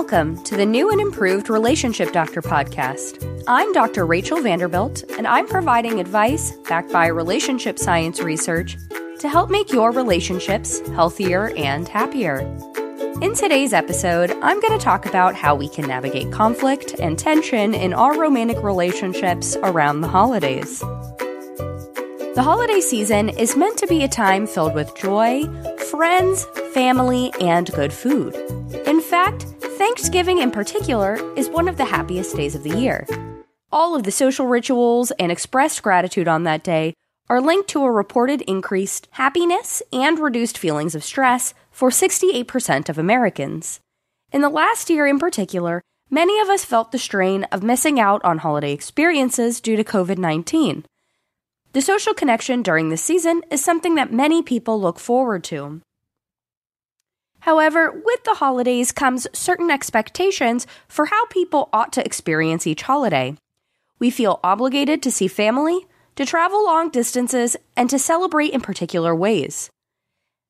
Welcome to the new and improved Relationship Doctor podcast. I'm Dr. Rachel Vanderbilt, and I'm providing advice backed by relationship science research to help make your relationships healthier and happier. In today's episode, I'm going to talk about how we can navigate conflict and tension in our romantic relationships around the holidays. The holiday season is meant to be a time filled with joy, friends, family, and good food. In fact, Thanksgiving in particular is one of the happiest days of the year. All of the social rituals and expressed gratitude on that day are linked to a reported increased happiness and reduced feelings of stress for 68% of Americans. In the last year in particular, many of us felt the strain of missing out on holiday experiences due to COVID 19. The social connection during this season is something that many people look forward to. However, with the holidays comes certain expectations for how people ought to experience each holiday. We feel obligated to see family, to travel long distances, and to celebrate in particular ways.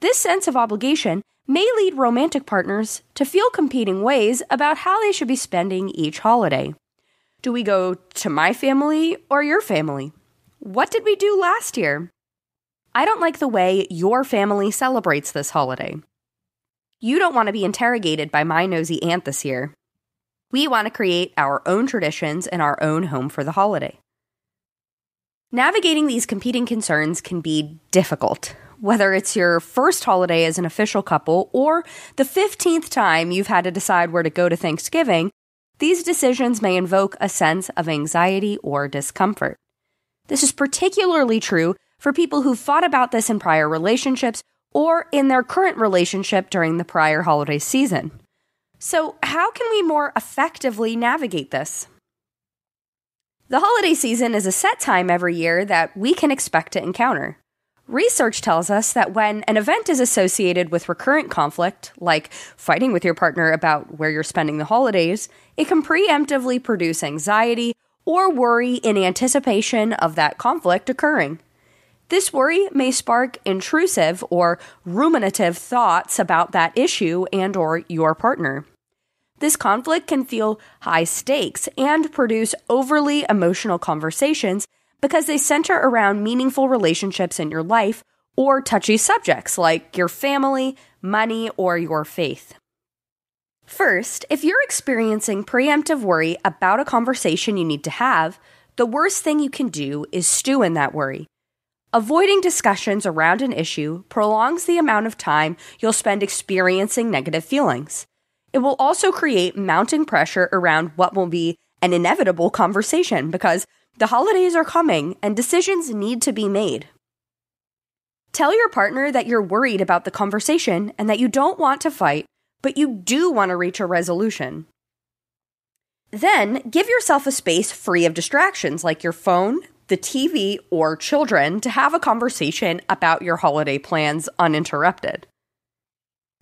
This sense of obligation may lead romantic partners to feel competing ways about how they should be spending each holiday. Do we go to my family or your family? What did we do last year? I don't like the way your family celebrates this holiday. You don't want to be interrogated by my nosy aunt this year. We want to create our own traditions in our own home for the holiday. Navigating these competing concerns can be difficult, whether it's your first holiday as an official couple or the 15th time you've had to decide where to go to Thanksgiving. These decisions may invoke a sense of anxiety or discomfort. This is particularly true for people who've thought about this in prior relationships or in their current relationship during the prior holiday season. So, how can we more effectively navigate this? The holiday season is a set time every year that we can expect to encounter. Research tells us that when an event is associated with recurrent conflict, like fighting with your partner about where you're spending the holidays, it can preemptively produce anxiety or worry in anticipation of that conflict occurring. This worry may spark intrusive or ruminative thoughts about that issue and or your partner. This conflict can feel high stakes and produce overly emotional conversations because they center around meaningful relationships in your life or touchy subjects like your family, money, or your faith. First, if you're experiencing preemptive worry about a conversation you need to have, the worst thing you can do is stew in that worry. Avoiding discussions around an issue prolongs the amount of time you'll spend experiencing negative feelings. It will also create mounting pressure around what will be an inevitable conversation because the holidays are coming and decisions need to be made. Tell your partner that you're worried about the conversation and that you don't want to fight, but you do want to reach a resolution. Then give yourself a space free of distractions like your phone, the TV, or children to have a conversation about your holiday plans uninterrupted.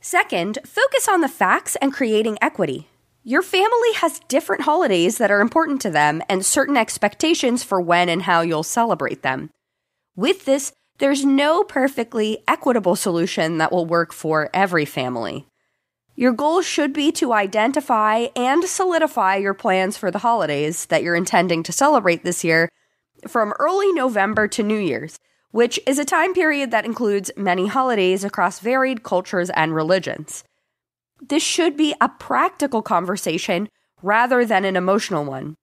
Second, focus on the facts and creating equity. Your family has different holidays that are important to them and certain expectations for when and how you'll celebrate them. With this, there's no perfectly equitable solution that will work for every family. Your goal should be to identify and solidify your plans for the holidays that you're intending to celebrate this year from early November to New Year's, which is a time period that includes many holidays across varied cultures and religions. This should be a practical conversation rather than an emotional one.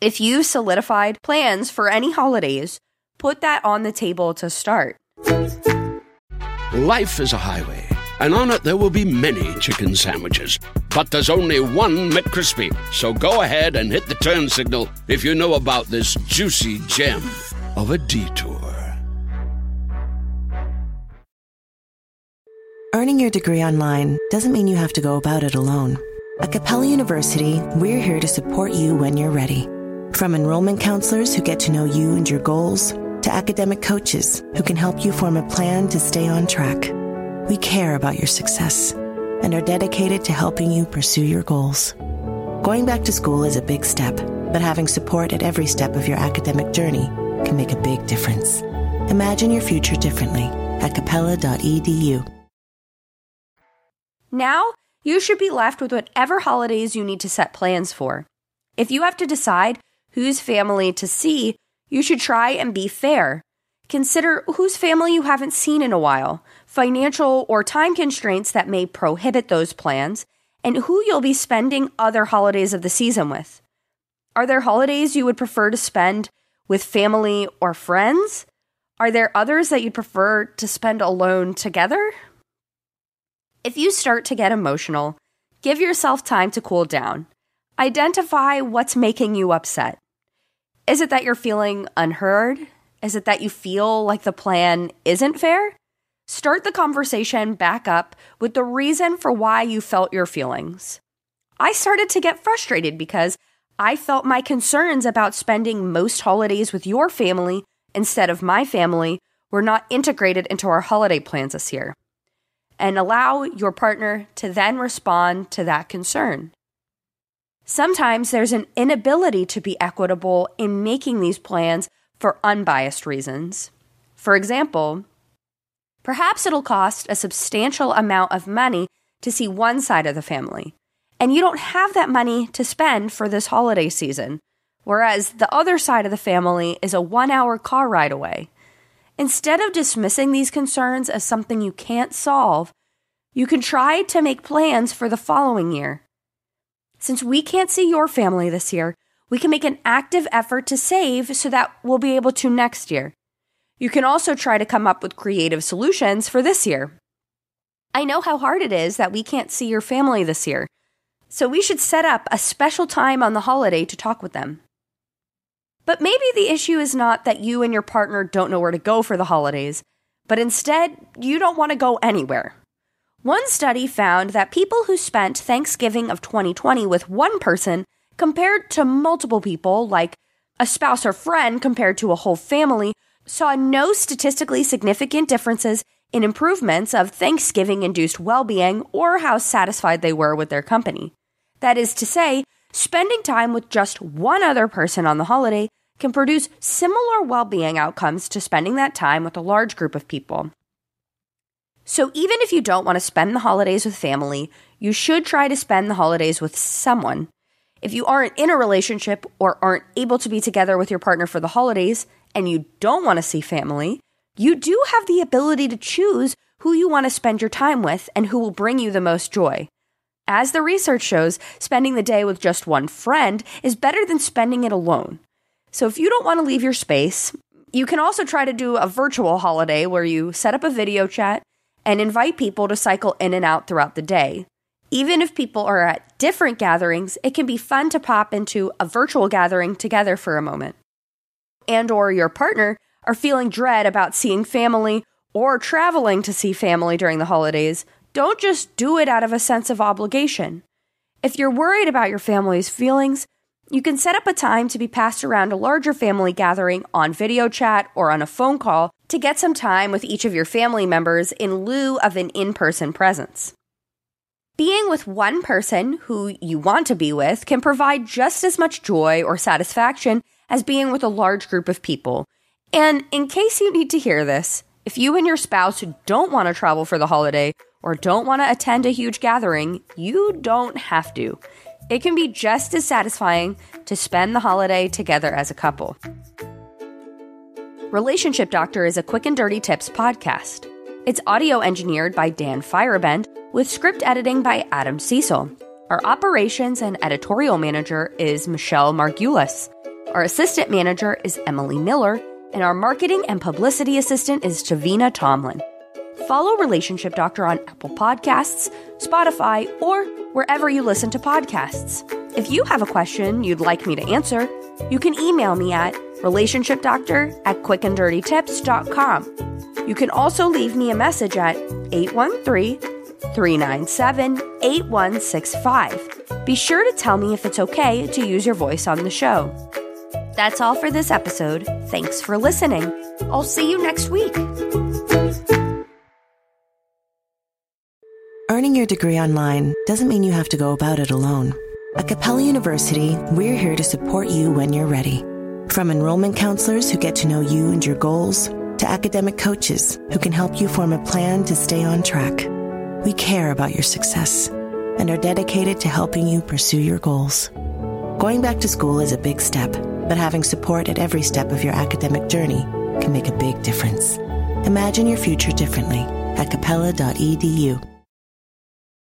If you've solidified plans for any holidays, put that on the table to start. Life is a highway and on it there will be many chicken sandwiches. But there's only one McCrispy. So go ahead and hit the turn signal if you know about this juicy gem of a detour. Earning your degree online doesn't mean you have to go about it alone. At Capella University, we're here to support you when you're ready. From enrollment counselors who get to know you and your goals, to academic coaches who can help you form a plan to stay on track. We care about your success and are dedicated to helping you pursue your goals. Going back to school is a big step, but having support at every step of your academic journey can make a big difference. Imagine your future differently at capella.edu. Now, you should be left with whatever holidays you need to set plans for. If you have to decide whose family to see, you should try and be fair. Consider whose family you haven't seen in a while, financial or time constraints that may prohibit those plans, and who you'll be spending other holidays of the season with. Are there holidays you would prefer to spend with family or friends? Are there others that you'd prefer to spend alone together? If you start to get emotional, give yourself time to cool down. Identify what's making you upset. Is it that you're feeling unheard? Is it that you feel like the plan isn't fair? Start the conversation back up with the reason for why you felt your feelings. I started to get frustrated because I felt my concerns about spending most holidays with your family instead of my family were not integrated into our holiday plans this year and allow your partner to then respond to that concern. Sometimes there's an inability to be equitable in making these plans for unbiased reasons. For example, perhaps it'll cost a substantial amount of money to see one side of the family, and you don't have that money to spend for this holiday season, whereas the other side of the family is a one hour car ride away. Instead of dismissing these concerns as something you can't solve, you can try to make plans for the following year. Since we can't see your family this year, we can make an active effort to save so that we'll be able to next year. You can also try to come up with creative solutions for this year. I know how hard it is that we can't see your family this year, so we should set up a special time on the holiday to talk with them. But maybe the issue is not that you and your partner don't know where to go for the holidays, but instead, you don't want to go anywhere. One study found that people who spent Thanksgiving of 2020 with one person compared to multiple people, like a spouse or friend compared to a whole family, saw no statistically significant differences in improvements of Thanksgiving induced well being or how satisfied they were with their company. That is to say, spending time with just one other person on the holiday can produce similar well being outcomes to spending that time with a large group of people. So, even if you don't want to spend the holidays with family, you should try to spend the holidays with someone. If you aren't in a relationship or aren't able to be together with your partner for the holidays and you don't want to see family, you do have the ability to choose who you want to spend your time with and who will bring you the most joy. As the research shows, spending the day with just one friend is better than spending it alone. So if you don't want to leave your space, you can also try to do a virtual holiday where you set up a video chat and invite people to cycle in and out throughout the day. Even if people are at different gatherings, it can be fun to pop into a virtual gathering together for a moment. And or your partner are feeling dread about seeing family or traveling to see family during the holidays, don't just do it out of a sense of obligation. If you're worried about your family's feelings, you can set up a time to be passed around a larger family gathering on video chat or on a phone call to get some time with each of your family members in lieu of an in person presence. Being with one person who you want to be with can provide just as much joy or satisfaction as being with a large group of people. And in case you need to hear this, if you and your spouse don't want to travel for the holiday or don't want to attend a huge gathering, you don't have to. It can be just as satisfying to spend the holiday together as a couple. Relationship Doctor is a quick and dirty tips podcast. It's audio engineered by Dan Feierabend with script editing by Adam Cecil. Our operations and editorial manager is Michelle Margulis. Our assistant manager is Emily Miller, and our marketing and publicity assistant is Davina Tomlin. Follow Relationship Doctor on Apple Podcasts, Spotify, or wherever you listen to podcasts. If you have a question you'd like me to answer, you can email me at relationshipdoctor at quickanddirtytips.com. You can also leave me a message at 813 397 8165. Be sure to tell me if it's okay to use your voice on the show. That's all for this episode. Thanks for listening. I'll see you next week. Earning your degree online doesn't mean you have to go about it alone. At Capella University, we're here to support you when you're ready. From enrollment counselors who get to know you and your goals, to academic coaches who can help you form a plan to stay on track. We care about your success and are dedicated to helping you pursue your goals. Going back to school is a big step, but having support at every step of your academic journey can make a big difference. Imagine your future differently at capella.edu.